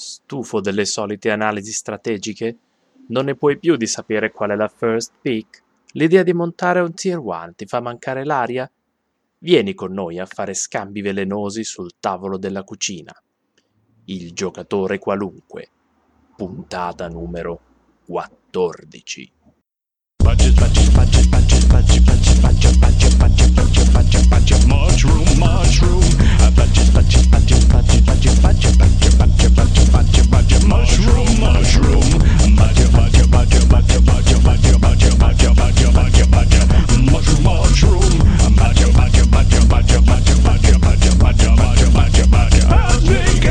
Stufo delle solite analisi strategiche? Non ne puoi più di sapere qual è la first pick? L'idea di montare un tier 1 ti fa mancare l'aria? Vieni con noi a fare scambi velenosi sul tavolo della cucina. Il giocatore qualunque. Puntata numero 14. Budget, mushroom, mushroom. Budget, budget, budget, budget, budget, budget, budget, budget, budget, budget, budget, mushroom, mushroom. Budget, budget, budget, budget, budget, budget, budget, budget, budget, budget, budget, mushroom, mushroom. Budget, budget, budget, budget, budget, budget, budget, budget, budget, budget, budget. A snake,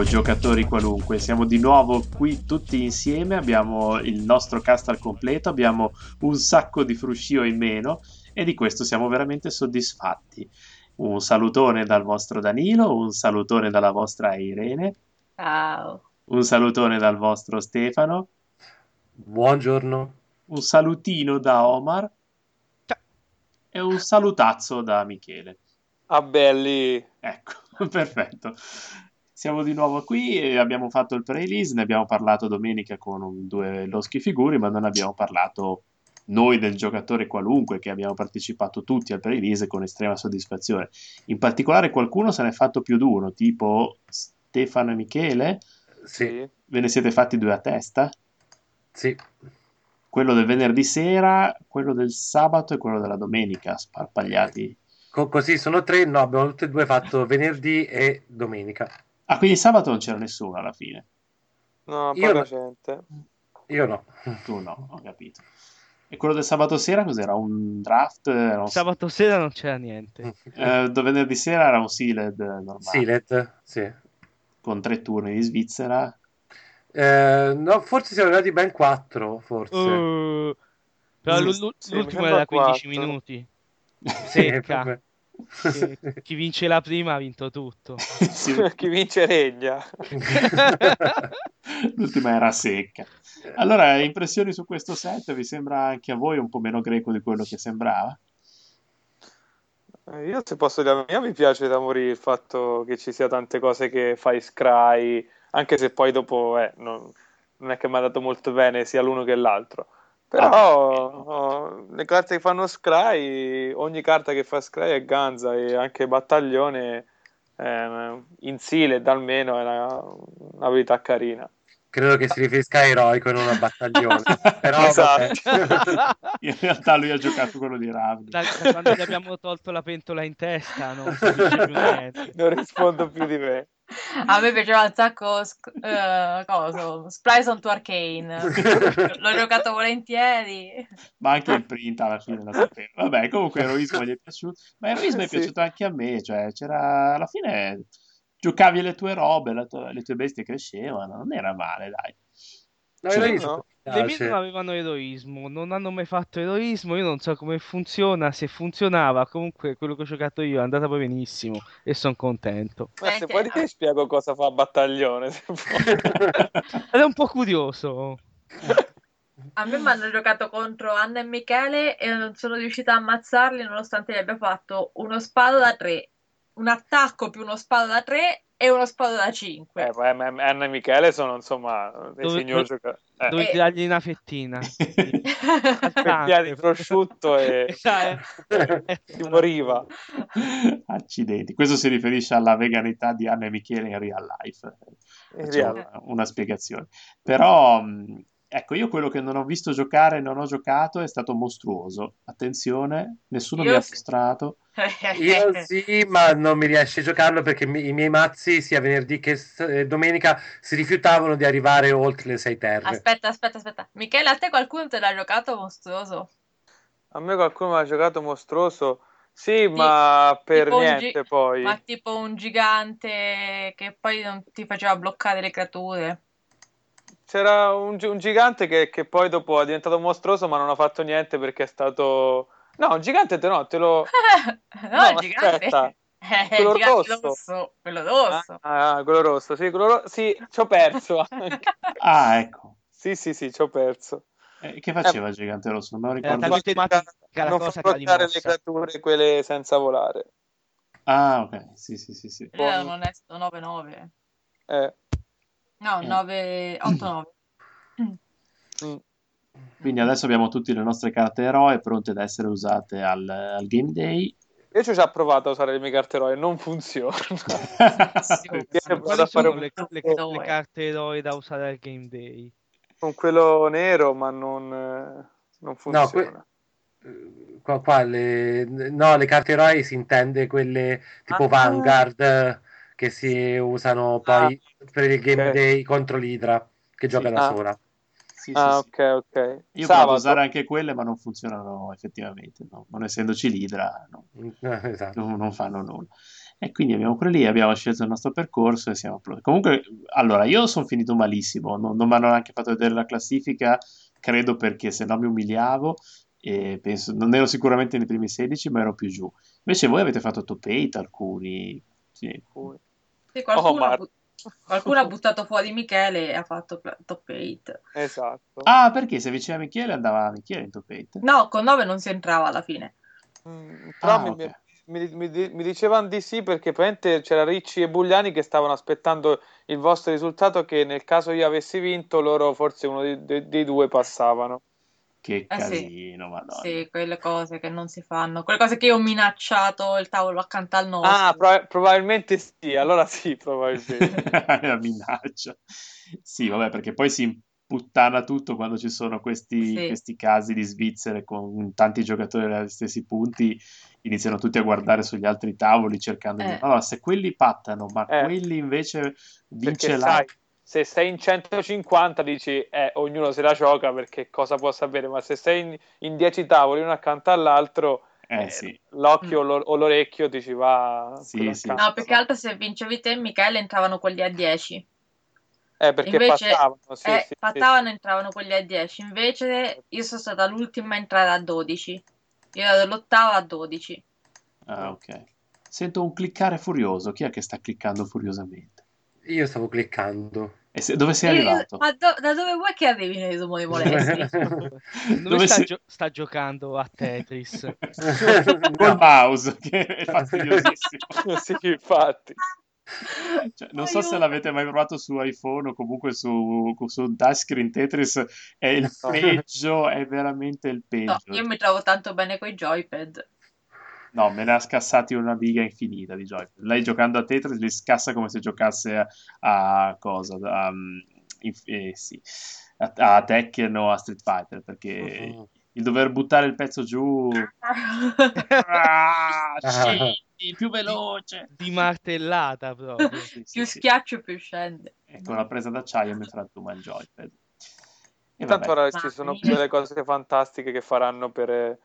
Ciao giocatori qualunque, siamo di nuovo qui tutti insieme, abbiamo il nostro cast al completo, abbiamo un sacco di fruscio in meno e di questo siamo veramente soddisfatti. Un salutone dal vostro Danilo, un salutone dalla vostra Irene, Ciao. un salutone dal vostro Stefano, Buongiorno. un salutino da Omar e un salutazzo da Michele. Ah, belli. Ecco, perfetto. Siamo di nuovo qui e abbiamo fatto il pre-release, ne abbiamo parlato domenica con due loschi figuri, ma non abbiamo parlato noi del giocatore qualunque che abbiamo partecipato tutti al pre-release con estrema soddisfazione. In particolare qualcuno se n'è fatto più di uno, tipo Stefano e Michele, Sì, ve ne siete fatti due a testa? sì. Quello del venerdì sera, quello del sabato e quello della domenica, sparpagliati. Co- così sono tre, no, abbiamo tutte e due fatto venerdì e domenica. Ah, quindi sabato non c'era nessuno alla fine. No, Io poca no. gente. Io no. Tu no, ho capito. E quello del sabato sera cos'era? Un draft? So. Sabato sera non c'era niente. Eh, venerdì sera era un sealed normale, Silet, sì. con tre turni di Svizzera. Eh, no, forse siamo arrivati ben quattro, forse. Uh, però l'ultimo era sembra 15 quattro. minuti. Sì, secca. chi vince la prima ha vinto tutto. Sì, Chi vince regna. l'ultima era secca. Allora, impressioni su questo set? Vi sembra anche a voi un po' meno greco di quello che sembrava? Eh, Io se posso dire, a me mi piace da morire il fatto che ci sia tante cose che fai scry, anche se poi dopo eh, non, non è che mi ha dato molto bene sia l'uno che l'altro. Però oh, le carte che fanno scry, ogni carta che fa scry è ganza e anche battaglione eh, in Sealed almeno è una- un'abilità carina. Credo che si riferisca a eroico e non a battaglione. Però Esatto. In realtà lui ha giocato quello di Ravni. Da, da quando gli abbiamo tolto la pentola in testa, non. Non rispondo più di me. A me piaceva un sacco sc- eh, coso, Splice on to Arcane. L'ho giocato volentieri. Ma anche il print alla fine la sapevo. Vabbè, comunque Eroismo gli è piaciuto. Ma Eroismo è Sì. piaciuto anche a me. Cioè, c'era alla fine giocavi le tue robe, la tua- le tue bestie crescevano. Non era male, dai. No, eroismo no. Mi Le mie non avevano eroismo, non hanno mai fatto eroismo, io non so come funziona, se funzionava, comunque quello che ho giocato io è andata poi benissimo e sono contento. Ma se vuoi ti spiego cosa fa battaglione. Ed è un po' curioso. A me mi hanno giocato contro Anna e Michele e non sono riuscita a ammazzarli nonostante gli abbia fatto uno sparo da 3, un attacco più uno sparo da 3 e uno sparo da 5. Eh, poi Anna e Michele sono insomma dei Dove- signori giocatori. Eh, Dovete Eh. dargli una fettina. Specchiati di prosciutto e Eh, si moriva. Accidenti. Questo si riferisce alla veganità di Anna e Michele in real life. In realtà. una, una spiegazione. Però, mh, ecco, io quello che non ho visto giocare e non ho giocato è stato mostruoso. Attenzione, nessuno Io mi ha sì. mostrato. Io sì, ma non mi riesce a giocarlo perché mi- i miei mazzi, sia venerdì che eh, domenica, si rifiutavano di arrivare oltre le sei terre. Aspetta, aspetta, aspetta. Michele, a te qualcuno te l'ha giocato mostruoso? A me qualcuno mi ha giocato mostruoso. Sì, ma per tipo un gi- niente poi. Ma tipo un gigante che poi non ti faceva bloccare le creature. C'era un, un gigante che, che poi dopo è diventato mostruoso, ma non ha fatto niente perché è stato. No, un gigante te, no, te lo. no, No, il gigante. aspetta. Eh, Quello rosso. rosso. Quello rosso. Ah, ah, quello rosso, sì, quello ro- sì, ci ho perso. anche. Ah, ecco. sì, sì, sì, ci ho perso. Eh, che faceva il gigante rosso? Non me lo Era ricordo. talmente, Che è la non cosa bloccare le creature, quelle senza volare. Ah, ok, sì, sì, sì, sì. Era un onesto 9-9. Eh, No, Eh. 9 8-9. mm. Quindi adesso abbiamo tutte le nostre carte eroe pronte ad essere usate al, al game day. Io ci ho già provato a usare le mie carte eroe, non funziona. Quali sono un le, le- le carte eroi da usare al game day? con quello nero, ma non, eh, non funziona. que- Eh, Qua, qua le, no, le carte eroi si intende quelle tipo Ah. Vanguard che si usano poi per il game ok. day contro l'Idra che gioca Sì. da Ah. sola. Sì, sì, Ah, sì. ok, ok. Io provo Sabato, a usare anche quelle, ma non funzionano effettivamente. no. Non essendoci l'idra, no. Esatto. non, non fanno nulla. E quindi abbiamo quello lì, abbiamo scelto il nostro percorso e siamo pronti. Comunque, allora, io sono finito malissimo, non, non mi hanno neanche fatto vedere la classifica, credo perché se no mi umiliavo e penso, non ero sicuramente nei primi 16, ma ero più giù. Invece voi avete fatto top 8 alcuni, sì. Sì, qualcuno, Oh, but- qualcuno ha buttato fuori Michele e ha fatto top 8. Esatto. Ah, perché se vicino a Michele andava Michele in top 8? No, con 9 non si entrava alla fine. Mm, però Ah, mi, ok. mi, mi, mi dicevano di sì perché praticamente c'era Ricci e Bugliani che stavano aspettando il vostro risultato che nel caso io avessi vinto loro forse uno dei, dei- dei due passavano. Che Eh, sì. casino, madonna. Sì, quelle cose che non si fanno. Quelle cose che io ho minacciato il tavolo accanto al nostro. Ah, pro- probabilmente sì, allora sì, probabilmente. la minaccia. Sì, vabbè, perché poi si imputtana tutto quando ci sono questi, Sì. questi casi di Svizzere con tanti giocatori agli stessi punti, iniziano tutti a guardare sugli altri tavoli cercando di... Eh. Allora, se quelli pattano, ma Eh. quelli invece vince Perché la... se sei in 150 dici, eh, ognuno se la gioca perché cosa può sapere, ma se sei in, in 10 tavoli uno accanto all'altro, Eh eh, sì, l'occhio o l'or- o l'orecchio ti ci va Sì, sì. No, più che altro se vincevi te e Michele entravano quelli a 10. Eh, perché Invece, passavano, sì, eh, sì, sì. passavano e entravano quelli a 10. Invece io sono stata l'ultima a entrare a 12. Io ero dall'ottava a 12. ah, ok. Sento un cliccare furioso, chi è che sta cliccando furiosamente? Io stavo cliccando. E se- dove sei Io- arrivato? ma do- da dove vuoi che arrivi nei rumori molesti? Dove, Dove sta, sei- gio- sta giocando a Tetris? Col mouse, che è fastidiosissimo. sì, infatti. Cioè, non so se l'avete mai provato su iPhone o comunque su, su un touchscreen Tetris, è il peggio, è veramente il No, peggio. io mi trovo tanto bene con i joypad. No, me ne ha scassati una biga infinita di joypad. Lei giocando a Tetris li scassa come se giocasse a, a cosa? A, inf- eh, sì, a, a Tekken o a Street Fighter, perché Mhm. il dover buttare il pezzo giù... Ah, scendi, più veloce! Di martellata proprio. Sì, sì, più sì. schiaccio più scende. E con la presa d'acciaio mi frantuma il joypad. E Tanto vabbè. ora ci sono delle cose fantastiche che faranno per eh,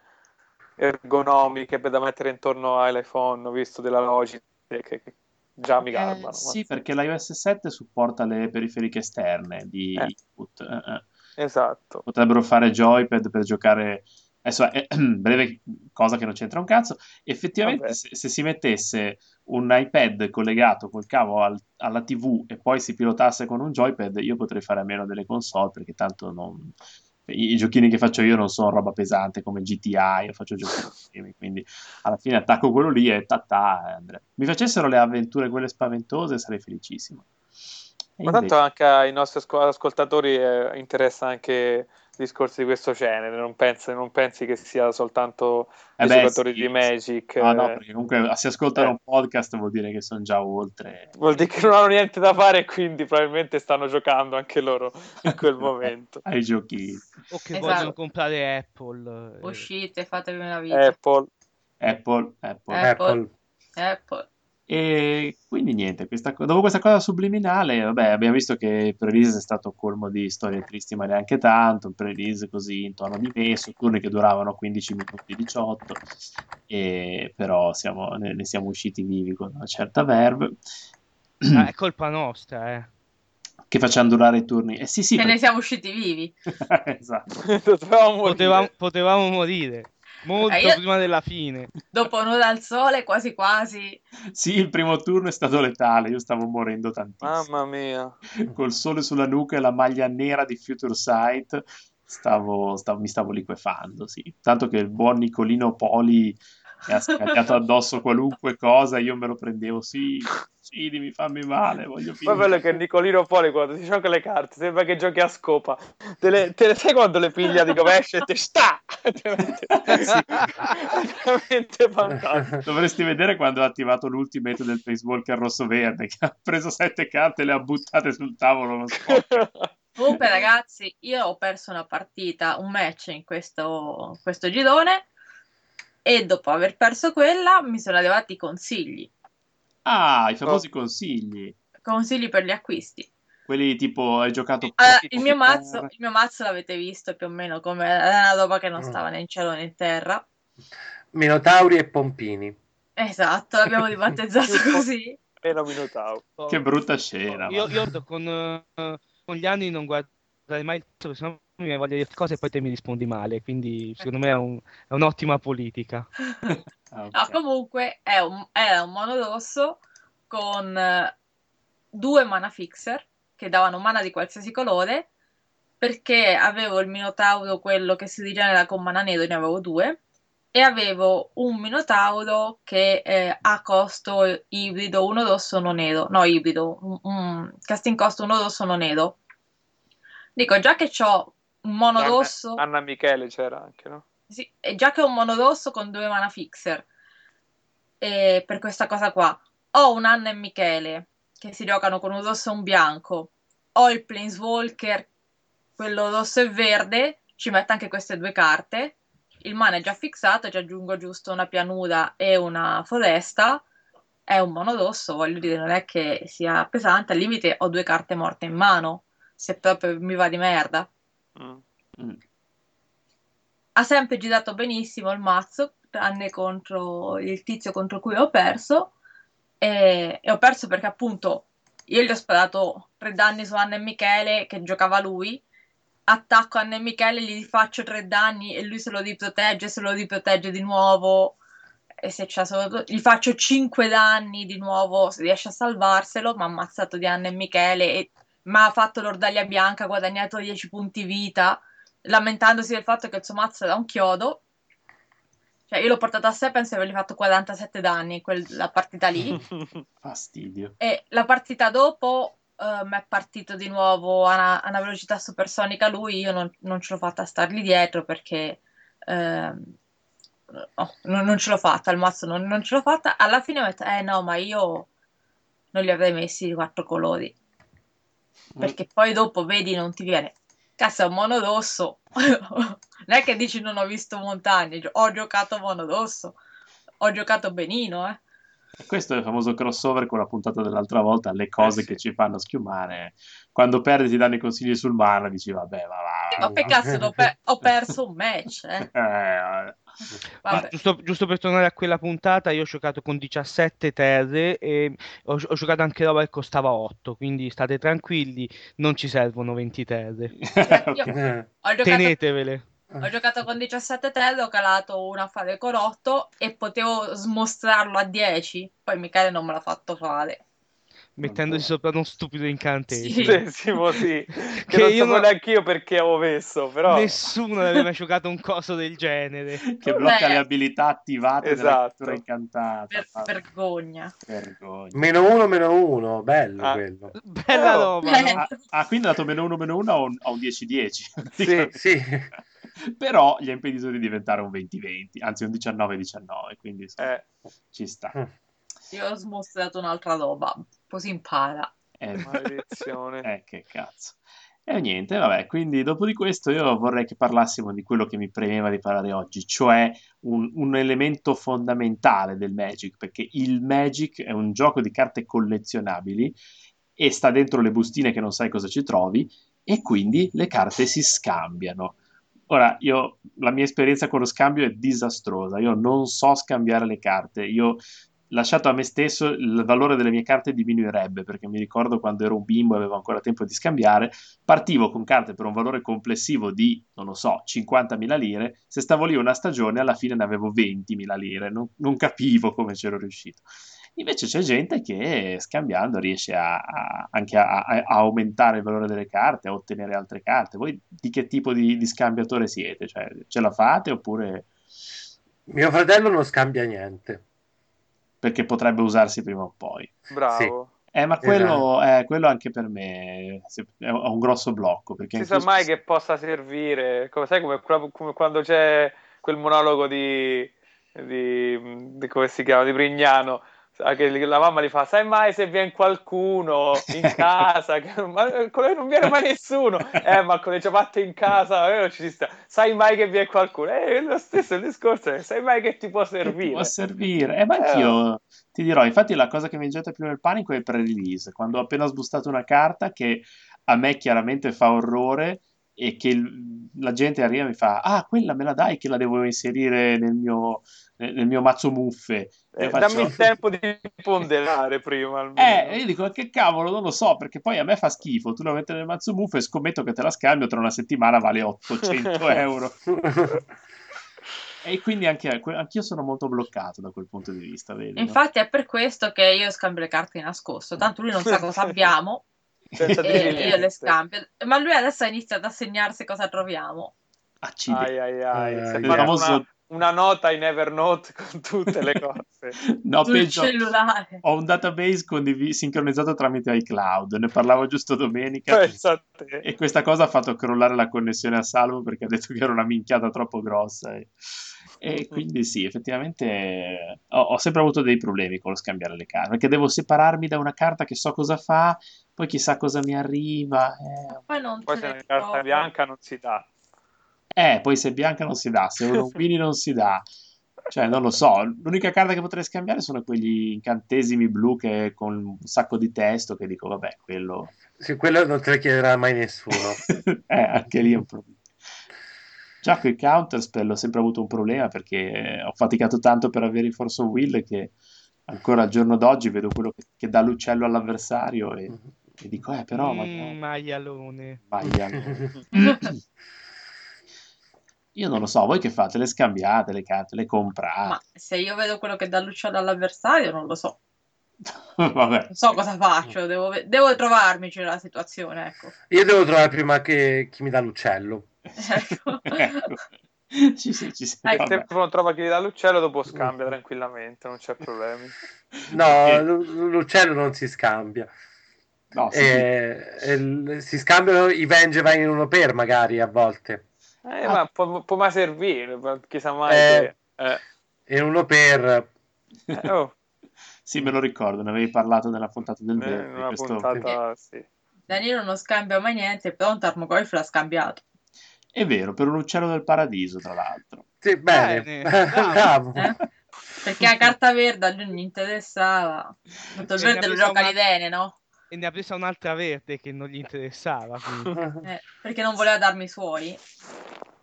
ergonomiche da mettere intorno all'iPhone, ho visto della Logitech che, già mi Eh, garbano. sì, ma- perché l'iOS 7 supporta le periferiche esterne di Eh. input. Eh, eh. Esatto. Potrebbero fare joypad per giocare. Adesso, eh, breve cosa che non c'entra un cazzo. Effettivamente, se, se si mettesse un iPad collegato col cavo al- alla TV e poi si pilotasse con un joypad, io potrei fare a meno delle console perché tanto non. I, i giochini che faccio io non sono roba pesante come GTA, io faccio giochi insieme, quindi alla fine attacco quello lì e ta ta, e andrei. Mi facessero le avventure quelle spaventose sarei felicissimo. E Ma invece- tanto anche ai nostri asco- ascoltatori eh, interessa anche discorsi di questo genere, non pensi, non pensi che sia soltanto Eh i beh, giocatori sì, di Magic. sì. No, no, eh, perché comunque se ascoltano eh. un podcast vuol dire che sono già oltre. Vuol dire che non hanno niente da fare e quindi probabilmente stanno giocando anche loro in quel momento. Ai giochi O che Esatto. vogliono comprare Apple. eh. Uscite, fatevi una vita. Apple. Apple, Apple. Eh. Apple. Apple. E quindi niente, questa dopo questa cosa subliminale, vabbè, abbiamo visto che il pre-release è stato colmo di storie tristi, ma neanche tanto, un pre-release così in tono di messo, turni che duravano 15 minuti 18, e però siamo- ne, ne siamo usciti vivi con una certa verve. Ah, è colpa nostra, eh. Che facciamo durare i turni? Eh sì, sì, Che ne perché- siamo usciti vivi. esatto. Potevamo, potevamo morire molto Eh, io- prima della fine. Dopo un'ora al sole, quasi quasi. Sì, il primo turno è stato letale, io stavo morendo tantissimo. Mamma mia. Col sole sulla nuca e la maglia nera di Future Sight, stavo, stavo, mi stavo liquefando, sì. Tanto che il buon Nicolino Poli mi ha scacciato addosso qualunque cosa, io me lo prendevo, sì, uccidimi, fammi male, voglio finire. Poi bello che Nicolino Poli quando si gioca le carte, sembra che giochi a scopa. Te le, te le sai quando le piglia di come esce e te sta? Veramente fantastico. Dovresti vedere quando ha attivato l'ultimate del Facewalker rosso-verde, che ha preso sette carte e le ha buttate sul tavolo. Comunque ragazzi, io ho perso una partita, un match in questo, questo girone e dopo aver perso quella mi sono arrivati i consigli. Ah, i famosi oh. consigli. Consigli per gli acquisti. Quelli tipo hai giocato... Uh, il, mio mazzo, il mio mazzo l'avete visto più o meno come una roba che non mm. stava né in cielo né in terra. Minotauri e Pompini. Esatto, l'abbiamo ribattezzato così. Era Minotauro. Che brutta scena. Io, io con, uh, con, gli anni non guardare mai il perché sennò mi viene voglia di cose e poi te mi rispondi male, quindi secondo me è, un, è un'ottima politica. ah, okay. no, comunque è un, è un mono rosso con uh, due mana fixer che davano mana di qualsiasi colore perché avevo il Minotauro, quello che si rigenera con mana nero, ne avevo due, e avevo un Minotauro che eh, ha costo ibrido, uno rosso, uno nero, no ibrido, un, un casting costo uno rosso, uno nero. Dico, già che ho un mono Anna, rosso. Anna Michele c'era anche, no? Sì, e già che ho un mono rosso con due mana fixer. E per questa cosa qua. Ho un Anna e Michele che si giocano con un rosso e un bianco. Ho il Planeswalker, quello rosso e verde. Ci metto anche queste due carte. Il mana è già fissato, ci aggiungo giusto una pianura e una foresta. È un mono rosso, voglio dire, non è che sia pesante. Al limite ho due carte morte in mano, se proprio mi va di merda. Mm. Ha sempre girato benissimo il mazzo, tranne contro il tizio contro cui ho perso. E, e ho perso perché appunto io gli ho sparato tre danni su Anna e Michele che giocava lui. Attacco Anna e Michele, gli faccio tre danni e lui se lo riprotegge, se lo riprotegge di nuovo. E se c'è solo... gli faccio cinque danni di nuovo, se riesce a salvarselo. Mi ha ammazzato di Anna e Michele e ma ha fatto l'ordaglia bianca, ha guadagnato 10 punti vita, lamentandosi del fatto che il suo mazzo era un chiodo. Cioè, io l'ho portato a sé, penso di avergli fatto 47 danni quella partita lì. Fastidio. E la partita dopo uh, mi è partito di nuovo a una, a una, velocità supersonica lui, io non, non ce l'ho fatta a stargli dietro perché... Uh, non, non, ce l'ho fatta, il mazzo non, non ce l'ho fatta. Alla fine ho detto, eh no, ma io non li avrei messi di quattro colori perché poi dopo vedi non ti viene. Cazzo è un mono rosso. Non è che dici non ho visto montagne ho giocato mono rosso. Ho giocato benino eh questo è il famoso crossover con la puntata dell'altra volta, le cose eh sì. che ci fanno schiumare. Quando perdi ti danno i consigli sul bar, dici vabbè, va, va. Sì, ma che cazzo, per- ho perso un match. Eh. eh giusto, giusto, per tornare a quella puntata, io ho giocato con 17 terre e ho, ho, giocato anche roba che costava 8, quindi state tranquilli, non ci servono 20 terre. giocato... Tenetevele. Ho giocato con 17 terre, ho calato un affare con 8 e potevo smostrarlo a 10. Poi Michele non me l'ha fatto fare mettendosi sopra uno stupido incantesimo. Sì, sì. Che, che non io non... neanche io perché avevo messo, però... Nessuno aveva mai giocato un coso del genere. Che blocca Beh. le abilità attivate esatto. della incantata. Per, vergogna. vergogna. Meno uno, meno uno, bello ah. quello. Bella oh. roba. No? Ah, ah, quindi ha dato meno uno, meno uno a un, a un 10-10. Sì, sì. Però gli ha impedito di diventare un 20-20, anzi un 19-19, quindi eh. ci sta. Mm. Io ho smostrato un'altra roba, così impara. Eh, maledizione. eh, che cazzo. E niente, vabbè, quindi dopo di questo io vorrei che parlassimo di quello che mi premeva di parlare oggi, cioè un, un, elemento fondamentale del Magic, perché il Magic è un gioco di carte collezionabili e sta dentro le bustine che non sai cosa ci trovi e quindi le carte si scambiano. Ora, io, la mia esperienza con lo scambio è disastrosa, io non so scambiare le carte, io lasciato a me stesso il valore delle mie carte diminuirebbe perché mi ricordo quando ero un bimbo e avevo ancora tempo di scambiare partivo con carte per un valore complessivo di non lo so 50.000 lire. Se stavo lì una stagione alla fine ne avevo 20.000 lire. Non, non capivo come c'ero riuscito Invece c'è gente che scambiando riesce a, a- anche a, a- aumentare il valore delle carte, a ottenere altre carte. Voi di che tipo di, di scambiatore siete? Cioè, ce la fate oppure Mio fratello non scambia niente. perché potrebbe usarsi prima o poi? Bravo. Eh, ma quello, eh, quello anche per me è un grosso blocco. Perché Non si sa mai spesso- che possa servire. Come, sai come, come quando c'è quel monologo di, di, di- come si chiama? Di Brignano. Ah, Che la mamma gli fa: Sai mai se viene qualcuno in casa? Che- ma con lei non viene mai nessuno. Eh, ma con le ciabatte in casa eh, non ci sta. Sai mai che viene qualcuno? Eh, è lo stesso il discorso. è, Sai mai che ti può che ti servire? può servire. Eh, ma anch'io ti dirò, infatti la cosa che mi getta più nel panico è il pre-release, quando ho appena sbustato una carta che a me chiaramente fa orrore e che il- la gente arriva e mi fa, ah, quella me la dai che la devo inserire nel mio, nel nel mio mazzo muffe. Eh, Io faccio- dammi il tempo di ponderare prima. Almeno. Eh, e io dico, che cavolo, non lo so, perché poi a me fa schifo, tu la metti nel mazzo muffe e scommetto che te la scambio, tra una settimana vale 800 euro. E quindi anche, anch'io sono molto bloccato da quel punto di vista, vedi? no? Infatti è per questo che io scambio le carte di nascosto, tanto lui non sa cosa abbiamo Senza e dire io le scambio. Ma lui adesso ha iniziato a segnarsi cosa troviamo. Accidenti. Ai ai ai, Eh, il famoso- una, una nota in Evernote con tutte le cose. No, sul peggio, cellulare. ho un database condivi- sincronizzato tramite iCloud, ne parlavo giusto domenica Pensa a te. e questa cosa ha fatto crollare la connessione a Salvo perché ha detto che era una minchiata troppo grossa. E, e quindi sì, effettivamente eh, ho, ho sempre avuto dei problemi con lo scambiare le carte, perché devo separarmi da una carta che so cosa fa, poi chissà cosa mi arriva. Eh, Poi non Poi se è una carta bianca non si dà. Eh, poi se è bianca non si dà, se è un Winnie non si dà. Cioè, non lo so, l'unica carta che potrei scambiare sono quegli incantesimi blu che con un sacco di testo che dico, vabbè, quello... Sì, quello non te lo chiederà mai nessuno. eh, anche lì è un problema. Già con i counterspell ho sempre avuto un problema perché ho faticato tanto per avere i Force of Will che ancora al giorno d'oggi vedo quello che, che dà l'uccello all'avversario e, e dico, eh, però... Mm, magari- maialone. Maialone. Io non lo so, voi che fate? Le scambiate le carte, le comprate? Ma se io vedo quello che dà l'uccello all'avversario, non lo so. Vabbè. Non so cosa faccio, devo, devo trovarmici nella situazione, ecco. Io devo trovare prima che chi mi dà l'uccello. Ecco. Ecco. Ci sei, ci sei. Ecco. Se non trova chi gli dà l'uccello, dopo scambia tranquillamente, non c'è problemi. No, l- l'uccello non si scambia. No, sì, Eh, eh, si scambiano i Vengevine in uno per magari a volte. Eh, ma può, può mai servire, chissà mai Eh. che... eh. E uno per Eh, oh, sì, me lo ricordo, ne avevi parlato nella puntata del eh, verde. una questo- puntata, sì. Danilo non scambia mai niente, però un Tarmogoyf l'ha scambiato. È vero, per un uccello del paradiso, tra l'altro. Sì, bene, Bene, bravo. eh? Perché la carta verde a lui non gli interessava. Tutto il verde lo gioca una- l'Idene, no? E ne ha presa un'altra verde che non gli interessava. Eh, perché non voleva darmi i suoi.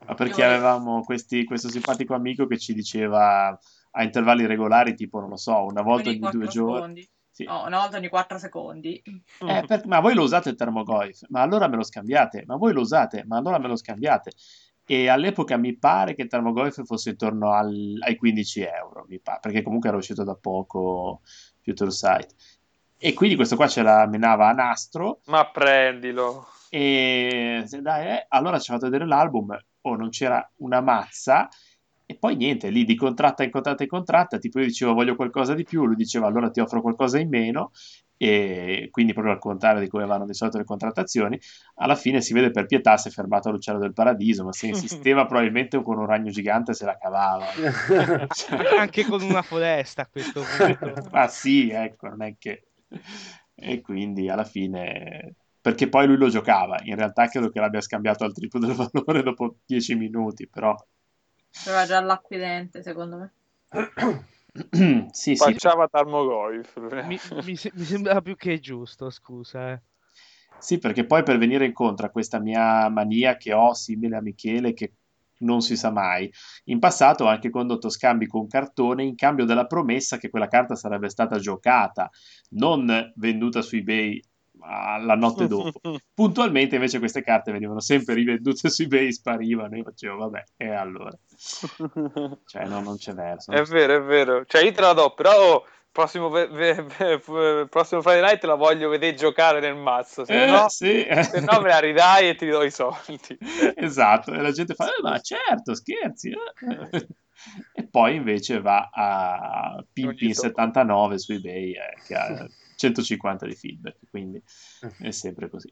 Ma perché Io- avevamo questi- questo simpatico amico che ci diceva a intervalli regolari, tipo, non lo so, una volta Ogni ogni due quattro giorni. Sì. No, una volta ogni 4 secondi. Eh, per- ma voi lo usate il Thermogoyf? Ma allora me lo scambiate? Ma voi lo usate? Ma allora me lo scambiate? E all'epoca mi pare che il Thermogoyf fosse intorno al- ai 15 euro, mi pare, perché comunque era uscito da poco Future Sight. E quindi questo qua ce la menava a nastro Ma prendilo. e dai, eh, allora ci ha fatto vedere l'album, oh, non c'era una mazza e poi niente, lì di contratta in contratta in contratta, tipo io dicevo voglio qualcosa di più, lui diceva allora ti offro qualcosa in meno e quindi proprio al contrario di come vanno di solito le contrattazioni, alla fine si vede per pietà si è fermato all'uccello del paradiso, ma se insisteva probabilmente con un ragno gigante se la cavava. Anche con una foresta a questo punto. Ma sì, ecco, non è che... E quindi alla fine... Perché poi lui lo giocava, in realtà credo che l'abbia scambiato al triplo del valore dopo 10 minuti, però... Aveva già l'acquidente, secondo me. sì, sì, Facciava Tarmogoyf. Mi, mi se- mi sembra più che giusto, scusa. eh. sì, perché poi per venire incontro a questa mia mania che ho simile a Michele, che non si sa mai, in passato ho anche condotto scambi con cartone in cambio della promessa che quella carta sarebbe stata giocata, non venduta su eBay la notte dopo. Puntualmente invece queste carte venivano sempre rivendute su eBay, sparivano, io facevo vabbè, e allora, cioè no, non c'è verso. È vero, è vero. Cioè, io te la do, però prossimo, ve- ve- prossimo Friday Night la voglio vedere giocare nel mazzo, se Eh, no, sì. se no me la ridai e ti do i soldi. esatto, e la gente fa, "Eh, ma certo, scherzi. eh." e poi invece va a Pimpin Ogni 79 su eBay eh, che ha 150 di feedback, quindi è sempre così.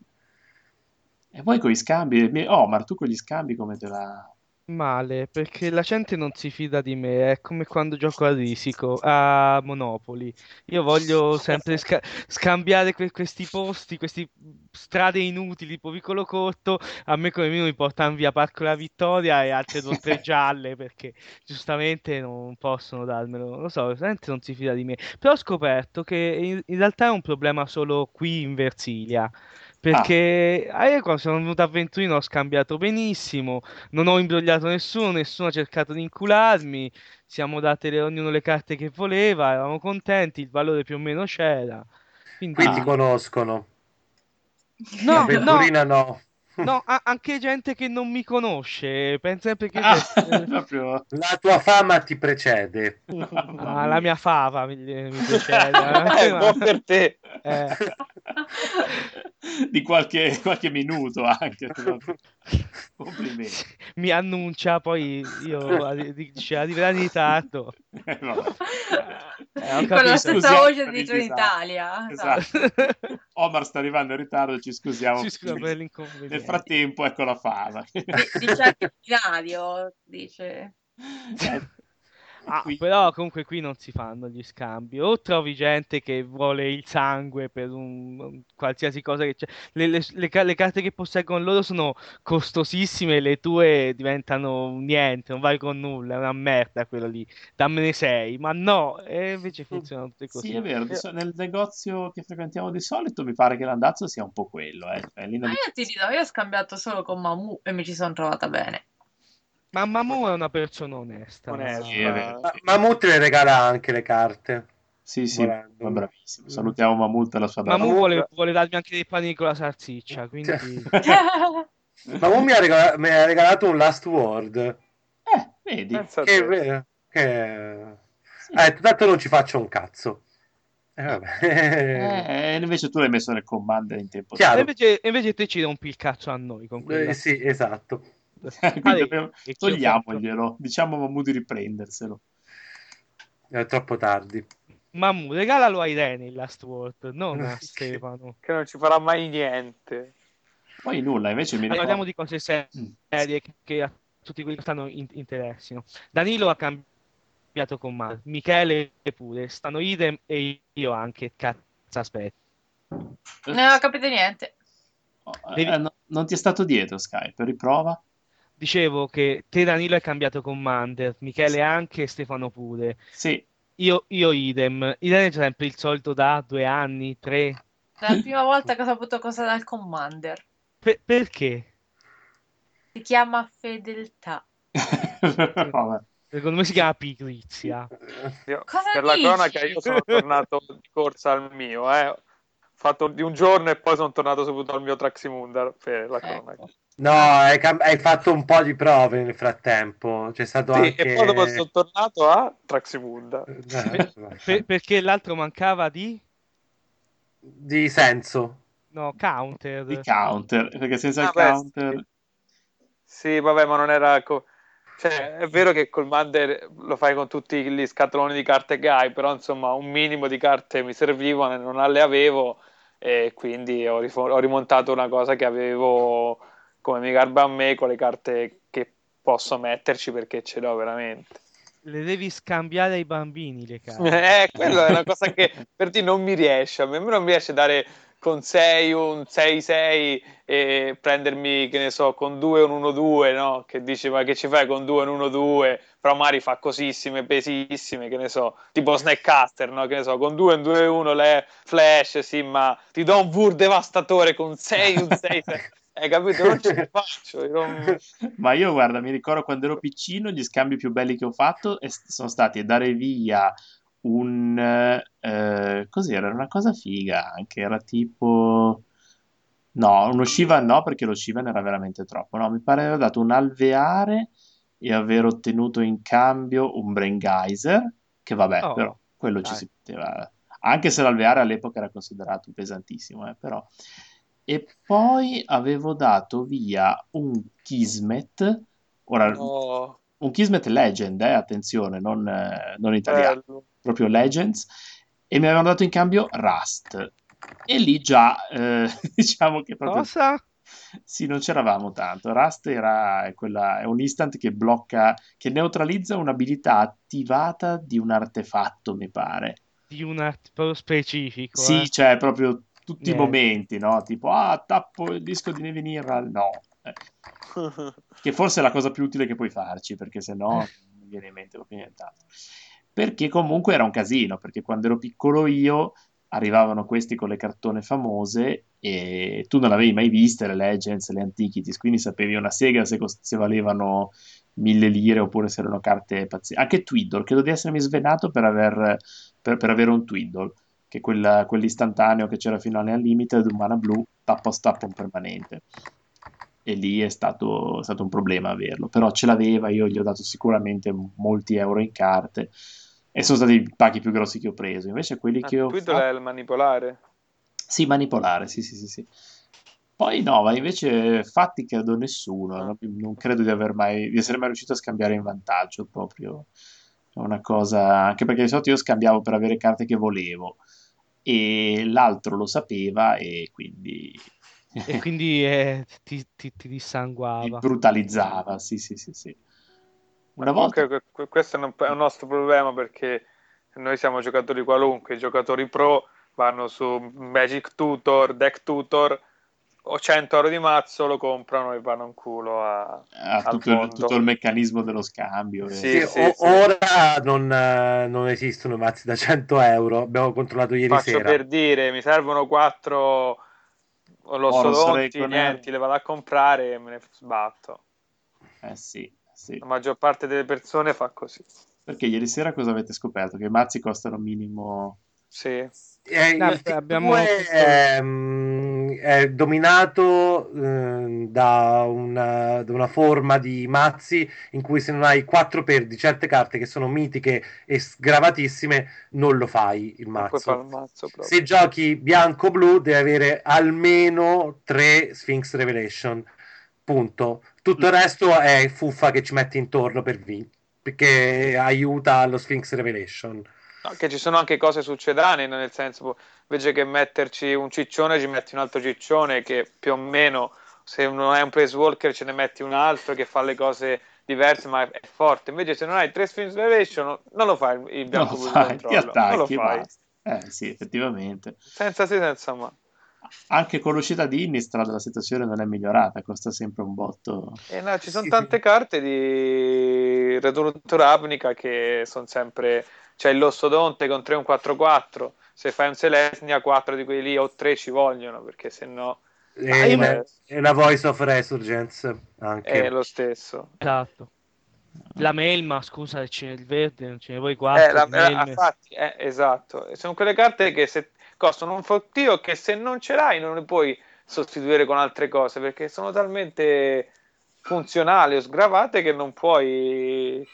E poi con gli scambi, oh, ma tu con gli scambi come te la... Male, perché la gente non si fida di me, è come quando gioco a risico, a Monopoli. Io voglio sempre sca- scambiare que- questi posti, queste strade inutili, tipo Vicolo Corto, a me come minimo mi portano via Parco la Vittoria e altre due o tre gialle, perché giustamente non possono darmelo. Lo so, la gente non si fida di me. Però ho scoperto che in, in realtà è un problema solo qui in Versilia. Perché ah, io quando sono venuto a Venturino ho scambiato benissimo, non ho imbrogliato nessuno, nessuno ha cercato di incularmi, siamo date le- ognuno le carte che voleva, eravamo contenti, il valore più o meno c'era. Quindi, Qui Ah. ti conoscono. no, a Venturina no. no, a- anche gente che non mi conosce, pensa sempre che Ah, proprio... La tua fama ti precede. Ah, la mia fava mi, mi piace. Eh, buon per te. Eh. di qualche, qualche minuto anche. Complimenti. mi annuncia, poi io dice arriverà in ritardo. Eh. Eh, Con la stessa voce di il Trenitalia. Esatto. Omar sta arrivando in ritardo, ci scusiamo. Ci scusa per l'inconveniente. Nel frattempo, ecco la fava. Di- Dice anche in radio, dice. Ah, Qui- però comunque qui non si fanno gli scambi. O trovi gente che vuole il sangue per un, un qualsiasi cosa che c'è. Le, le- le le carte che posseggono loro sono costosissime e le tue diventano niente, non vai con nulla, è una merda quello lì. Dammene sei, ma no, e invece funzionano tutte così. Sì, è vero, di so- nel negozio che frequentiamo di solito mi pare che l'andazzo sia un po' quello. Eh. Cioè, lì Ma non- io ti dirò, io ho scambiato solo con Mamu e mi ci sono trovata bene. Ma Mamu è una persona onesta. Onesta. Sì, è vero. Ma Mammut le regala anche le carte. Sì, sì, Volendo. ma bravissimo. Salutiamo Mammut e la sua Mamu brava. vuole, vuole darmi anche dei panini con la salsiccia, quindi... Mammut mi ha, regala- mi ha regalato un Last Word. Eh, vedi? Pensa a Che, te. che... Sì. Eh, tanto non ci faccio un cazzo. Eh, vabbè. Eh, invece tu l'hai messo nel commander in tempo Chiaro. E invece, e invece te ci rompi il cazzo a noi con quella... Eh, sì, esatto. Quindi ho Togliamoglielo, diciamo a Mammut di riprenderselo. È troppo tardi. Mamu, regalalo a Irene il Last Word, non a. Stefano. Che non ci farà mai niente. Poi nulla, invece mi ricordo... Parliamo di cose serie Mm. che, che a tutti quelli che stanno in- interessino. Danilo ha cambiato con Mar, Michele pure, stanno idem e io anche. Cazzo, aspetta. Non ho capito niente. Eh, eh, no- non ti è stato dietro Skype, riprova. Dicevo che te Danilo hai cambiato Commander, Michele anche e Stefano pure. Sì, Io, io idem. Irene è sempre il solito da due anni, tre. La prima volta che ho saputo cosa dal Commander. Per- perché? Si chiama fedeltà. Vabbè. Secondo me si chiama pigrizia. Io- Cosa per la dici? cronaca, io sono tornato di corsa al mio, eh. Ho fatto di un giorno e poi sono tornato subito al mio Traximundar per la cronaca. Ecco. No, hai, cam- hai fatto un po' di prove nel frattempo. C'è stato Sì, anche... e poi dopo sono tornato a Traximundar. Eh, Per- perché l'altro mancava di... Di senso. No, counter. Di counter, perché senza il Ah, beh, counter... Sì, vabbè, ma non era... co- Cioè, è vero che col Commander lo fai con tutti gli scatoloni di carte che hai, però insomma un minimo di carte mi servivano e non le avevo e quindi ho, rifo- ho rimontato una cosa che avevo come mi garba a me con le carte che posso metterci perché ce l'ho veramente. Le devi scambiare ai bambini le carte. Eh, quello è una cosa che per te non mi riesce, a me non mi riesce dare con 6 un 6-6 e prendermi, che ne so, con 2 un 1-2, no? Che dici, ma che ci fai con 2 un 1-2? Però magari fa cosissime, pesissime, che ne so, tipo Snackcaster, no? Che ne so, con 2 un 2-1 le flash, sì, ma ti do un Vur devastatore con 6 un 6 Hai capito? Non ce la faccio. io non- Ma io guarda, mi ricordo quando ero piccino, gli scambi più belli che ho fatto sono stati dare via un... eh, cos'era? Era una cosa figa anche, era tipo... No, uno Shivan no, perché lo Shivan era veramente troppo. No, mi pare aver dato un alveare e aver ottenuto in cambio un Brain Geyser, che vabbè, Oh. però quello ci Dai. si poteva... Anche se l'alveare all'epoca era considerato pesantissimo, eh, però... E poi avevo dato via un Kismet, ora No, un Kismet Legend, eh, attenzione, non, eh, non italiano, bello. proprio Legends, e mi avevano dato in cambio Rust. E lì già, eh, diciamo che proprio... Cosa? Sì, non c'eravamo tanto. Rust era quella, è un instant che blocca, che neutralizza un'abilità attivata di un artefatto, mi pare. Di un art proprio specifico. Sì, eh. cioè proprio tutti i Niente. momenti, no? Tipo, ah, tappo il disco di Nevinirra. No. Eh, che forse è la cosa più utile che puoi farci, perché se no non mi viene in mente proprio nient'altro. Perché comunque era un casino, perché quando ero piccolo io arrivavano questi con le cartone famose e tu non avevi mai viste le Legends, le Antiquities, quindi sapevi una sega se, cost- se valevano mille lire oppure se erano carte pazzesche. Anche Twiddle, credo di essermi svenato per, aver, per, per avere un Twiddle, che è quella- quell'istantaneo che c'era fino alle Unlimited, un mana blu, tappo a stappo un permanente. E lì è stato, è stato un problema averlo, però ce l'aveva, io gli ho dato sicuramente molti euro in carte e sono stati i pacchi più grossi che ho preso. Invece quelli che ho Twiddle fatto... è il manipolare. Sì, manipolare, sì, sì, sì, sì. Poi no, ma invece fatti credo nessuno, Ah. non, non credo di aver mai, di essere mai riuscito a scambiare in vantaggio proprio. È una cosa, anche perché di solito io scambiavo per avere carte che volevo e l'altro lo sapeva e quindi E quindi eh, ti, ti, ti dissanguava. brutalizzava, sì, sì, sì, sì. Una volta... Comunque, que- questo è un, nostro problema perché noi siamo giocatori qualunque, i giocatori pro vanno su Magic Tutor, Deck Tutor, o 100 euro di mazzo lo comprano e vanno in culo a... al tutto tutto il meccanismo dello scambio. e- Sì, Sì, sì, o- sì. Ora non, eh, non esistono mazzi da 100 euro. Abbiamo controllato ieri Faccio sera. per dire, mi servono 4 lossodonti, Orso niente, le vado a comprare e me ne sbatto. Eh sì, sì. La maggior parte delle persone fa così. Perché ieri sera cosa avete scoperto? Che i mazzi costano minimo... Sì. Eh, No, il abbiamo- T2 è, mm, è dominato eh, da, una, da una forma di mazzi in cui se non hai 4 per di certe carte che sono mitiche e sgravatissime, non lo fai il mazzo. il mazzo. Se giochi bianco-blu, devi avere almeno 3 Sphinx Revelation. Punto. Tutto il resto è fuffa che ci metti intorno per vincere. Perché aiuta allo Sphinx Revelation. No, che ci sono anche cose succedanee, nel senso, invece che metterci un ciccione, ci metti un altro ciccione che più o meno, se non hai un place walker, ce ne metti un altro che fa le cose diverse, ma è, è forte. Invece, se non hai tre Sphinx Revelation, non lo fai il Non bianco lo blu di fai, ti controllo. Non lo attacchi fai. Eh sì, effettivamente. Senza sì, senza ma. Anche con l'uscita di Innistrad la situazione non è migliorata, costa sempre un botto. E no, ci sono tante carte di Return to Ravnica che sono sempre. C'è il Lossodonte con 3 un 4-4. Se fai un Selesnia, 4 di quelli lì o 3 ci vogliono perché se no E, io la- e la Voice of Resurgence anche. è lo stesso. Esatto. La Melma, scusa, ce n'è il verde, non ce ne vuoi quattro. Eh, la- eh, Melme. infatti, eh, esatto. Sono quelle carte che se, costano un fottio che se non ce l'hai non le puoi sostituire con altre cose perché sono talmente funzionali o sgravate che non puoi.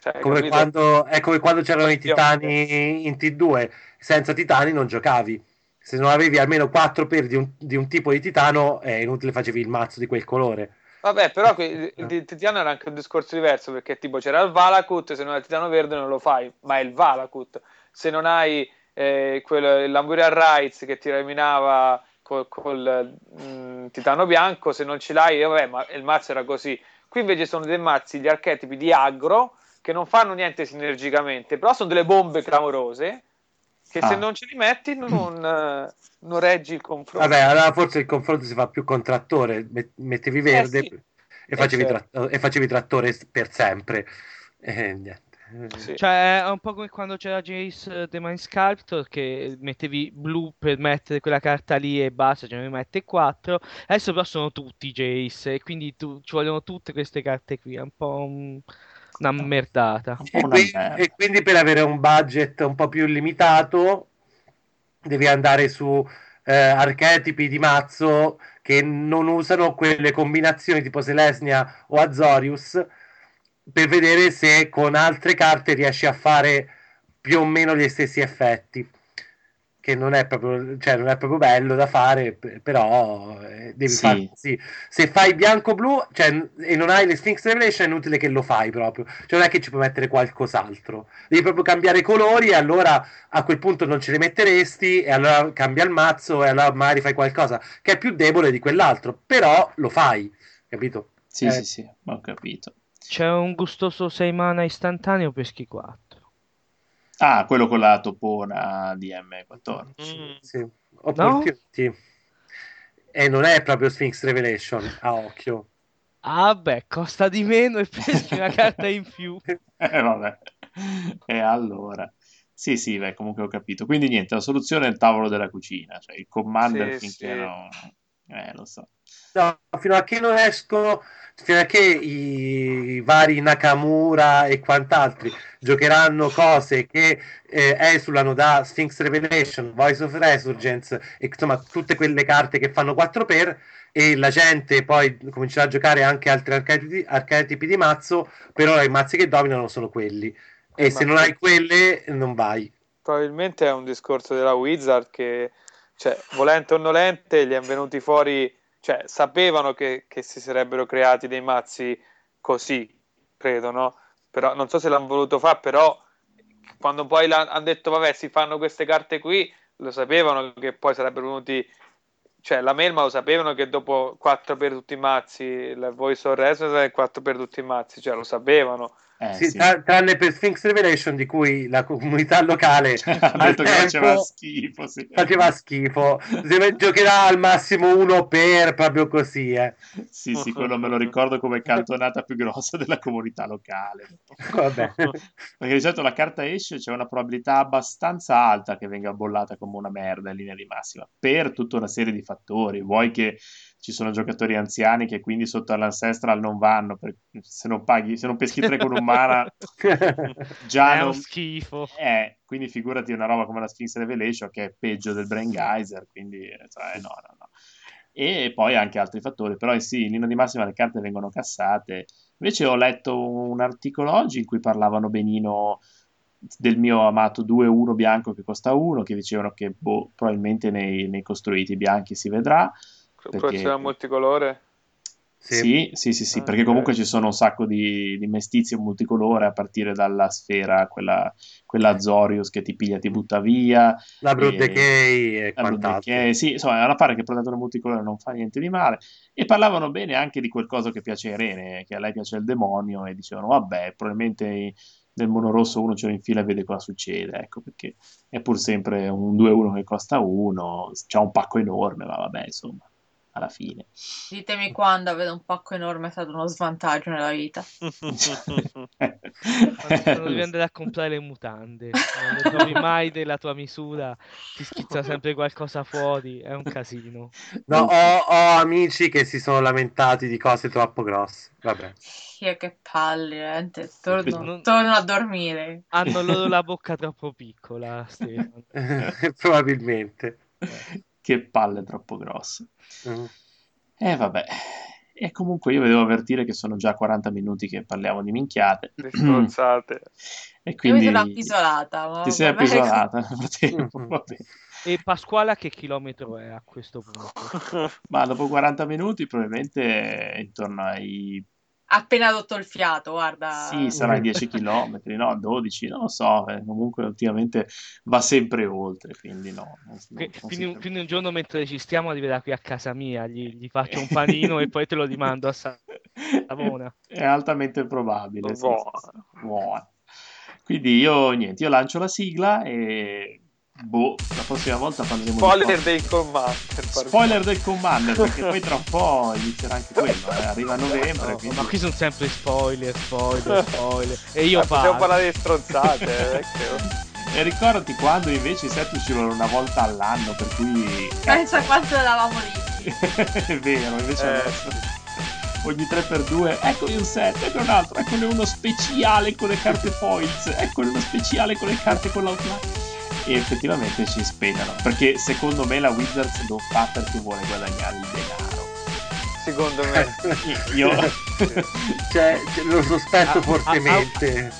Cioè, come quando, è come quando c'erano i titani in T2. Senza titani non giocavi. Se non avevi almeno 4 per di un, di un tipo di titano, è inutile facevi il mazzo di quel colore. Vabbè, però il il Titano era anche un discorso diverso perché tipo c'era il Valakut, se non hai il Titano verde non lo fai, ma è il Valakut. Se non hai eh, quello, il Lamburian Rights che ti eliminava col, col, mm, Titano bianco, se non ce l'hai, eh, vabbè, ma il mazzo era così. Qui invece sono dei mazzi, gli archetipi di aggro che non fanno niente sinergicamente, però sono delle bombe clamorose che se Ah. non ce li metti non, eh, non reggi il confronto. Vabbè, allora forse il confronto si fa più con trattore. Met- Mettevi verde Eh sì. e, facevi Eh, certo. tra- e facevi trattore per sempre. E niente. Sì. Cioè, è un po' come quando c'era Jace eh, The Mind Sculptor che mettevi blu per mettere quella carta lì e basta, ce ne mette 4. Adesso però sono tutti Jace e quindi tu- ci vogliono tutte queste carte qui. È un po' un- una merdata. E, una qui- merda. e quindi per avere un budget un po' più limitato devi andare su eh, archetipi di mazzo che non usano quelle combinazioni tipo Selesnia o Azorius per vedere se con altre carte riesci a fare più o meno gli stessi effetti che non è proprio, cioè, non è proprio bello da fare, però eh, devi Sì. fare sì. Se fai bianco-blu cioè, e non hai le Sphinx Revelation è inutile che lo fai proprio, cioè non è che ci puoi mettere qualcos'altro, devi proprio cambiare i colori e allora a quel punto non ce li metteresti e allora cambia il mazzo e allora magari fai qualcosa che è più debole di quell'altro, però lo fai, capito? Sì, Eh. sì, sì, ho capito. C'è un gustoso 6 mana istantaneo peschi 4. Ah, quello con la topona di M14. Mm. Sì. Opportunity. E non è proprio Sphinx Revelation a occhio. Ah, beh, costa di meno e peschi una carta in più. Eh, vabbè. E allora. Sì, sì, beh, comunque ho capito. Quindi niente, la soluzione è il tavolo della cucina, cioè il commander Sì, finché sì. non... Eh, lo so. No, fino a che non escono, fino a che i vari Nakamura e quant'altri giocheranno cose che eh, esulano da Sphinx Revelation, Voice of Resurgence e insomma tutte quelle carte che fanno 4 per e la gente poi comincerà a giocare anche altri archetipi, archetipi di mazzo, per ora i mazzi che dominano sono quelli. E Eh, se non hai quelle, non vai. Probabilmente è un discorso della Wizard che, cioè, volente o nolente, gli è venuti fuori, cioè, sapevano che, che si sarebbero creati dei mazzi così, credo, no? Però non so se l'hanno voluto fare, però quando poi hanno detto, vabbè, si fanno queste carte qui, lo sapevano che poi sarebbero venuti, cioè, la Melma lo sapevano che dopo 4 per tutti i mazzi, il Voice of Resonance è 4 per tutti i mazzi, cioè, lo sapevano. Eh, Sì, sì. tra- tranne per Sphinx Revelation di cui la comunità locale Ha al che faceva tempo schifo, sì. faceva schifo. Giocherà al massimo uno per proprio così, eh. Sì, sì, quello me lo ricordo come cantonata più grossa della comunità locale. Vabbè. Perché di solito la carta esce, c'è una probabilità abbastanza alta che venga bollata come una merda in linea di massima, per tutta una serie di fattori. Vuoi che ci sono giocatori anziani che quindi sotto all'ancestral non vanno, per- se non paghi, se non peschi tre con un mana, già è non... un schifo. Eh, quindi figurati una roba come la Sphinx Revelation che è peggio del Brain Geyser, quindi eh, cioè, no, no, no. E poi anche altri fattori, però eh sì, in linea di massima le carte vengono cassate. Invece ho letto un articolo oggi in cui parlavano benino del mio amato 2-1 bianco che costa 1, che dicevano che boh, probabilmente nei, nei costruiti bianchi si vedrà. Perché- Proiezione multicolore. Sì. Sì, sì, sì, sì, Ah, perché comunque ci sono un sacco di, di mestizie multicolore a partire dalla sfera, quella, quella Azorius che ti piglia, ti butta via, La Brood E- Decay e quant'altro. Decay, sì, insomma, è una pare che il protettore multicolore non fa niente di male. E parlavano bene anche di quel coso che piace a Irene, che a lei piace il demonio, e dicevano, vabbè, probabilmente nel monorosso uno ce lo infila e vede cosa succede, ecco, perché è pur sempre un 2-1 che costa 1, c'ha un pacco enorme, ma vabbè, insomma, alla fine. Ditemi quando avere un pacco enorme è stato uno svantaggio nella vita. Quando, devi andare a comprare le mutande, non le trovi mai della tua misura, ti schizza sempre qualcosa fuori, è un casino. No, ho, ho amici che si sono lamentati di cose troppo grosse. Vabbè. Che, che palle, veramente. Torno, Non- torno a dormire. Hanno loro la bocca troppo piccola, Stefano. Probabilmente. Che palle troppo grosse. Mm. E vabbè. E comunque io vi devo avvertire che sono già 40 minuti che parliamo di minchiate. Di stronzate. E Io mi quindi sono appisolata. Ma ti sei appisolata nel frattempo, va bene. E Pasquale a che chilometro è a questo punto? Ma dopo 40 minuti probabilmente intorno ai... Appena rotto il fiato, guarda. Sì, sarai 10 km, no? 12, non lo so. eh, Comunque ultimamente va sempre oltre, quindi no. non- non- Che- non Quindi, un- quindi un giorno mentre ci stiamo arriverà qui a casa mia, gli, gli faccio un panino e poi te lo rimando a Savona. È altamente probabile. sì, Buono. sì, sì. Buono. Quindi io niente, io lancio la sigla e boh, la prossima volta parleremo di Spoiler cose- dei Commander. Spoiler del Commander, perché poi tra un po' inizierà anche quello, eh, arriva a novembre, No, quindi ma qui sono sempre spoiler, spoiler, spoiler. E io Eh, possiamo parlo. parlare di stronzate, eh, vecchio. E ricordati quando invece i set uscivano una volta all'anno, per cui Pensa quanto eravamo lì. è vero, invece Eh. adesso ogni 3x2, eccoli un set, eccoli un altro, eccoli uno speciale con le carte foils, eccoli uno speciale con le carte con l'outline. E effettivamente ci spendono, perché secondo me la Wizards lo fa perché vuole guadagnare il denaro. Secondo me. Io... Cioè, lo sospetto Ah, ah, fortemente.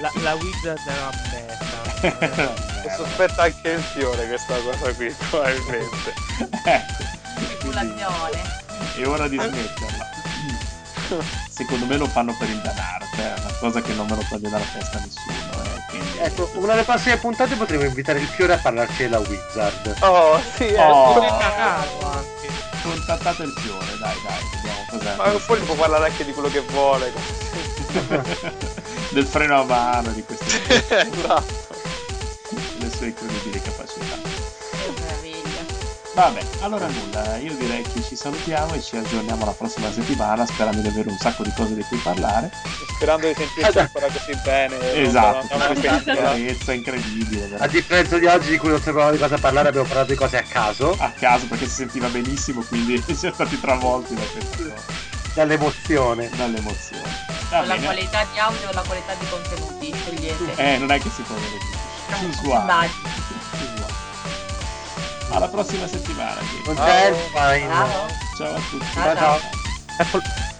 La, la Wizard è una merda. Si sospetta anche il fiore questa cosa qui, probabilmente. ecco. Speculazione. È ora di smetterla. Secondo me lo fanno per il denaro, cioè è una cosa che non me lo toglie dalla testa nessuno. Ecco, una delle prossime puntate potremo invitare il fiore a parlarci della Wizard. Oh, sì, eh, Oh. pure- Cagato anche. Contattate il fiore, dai, dai, vediamo cos'è. ma poi può parlare anche di quello che vuole. Del freno a mano, di queste esatto. le sue incredibili capacità. Vabbè, allora nulla, io direi che ci salutiamo e ci aggiorniamo la prossima settimana sperando di avere un sacco di cose di cui parlare. Sperando di sentirci ancora così bene. Esatto, Non una a chiarezza incredibile. A veramente. differenza di oggi di cui non sapevamo di cosa parlare, abbiamo parlato di cose a caso, A caso perché si sentiva benissimo, quindi siamo stati travolti da questa cosa, dall'emozione. dall'emozione. Va Con la bene. qualità di audio o la qualità di contenuti, scegliete. Eh, non è che si può vedere tutto. Alla prossima settimana. Ciao. Ciao a tutti. Ciao, ciao. Apple-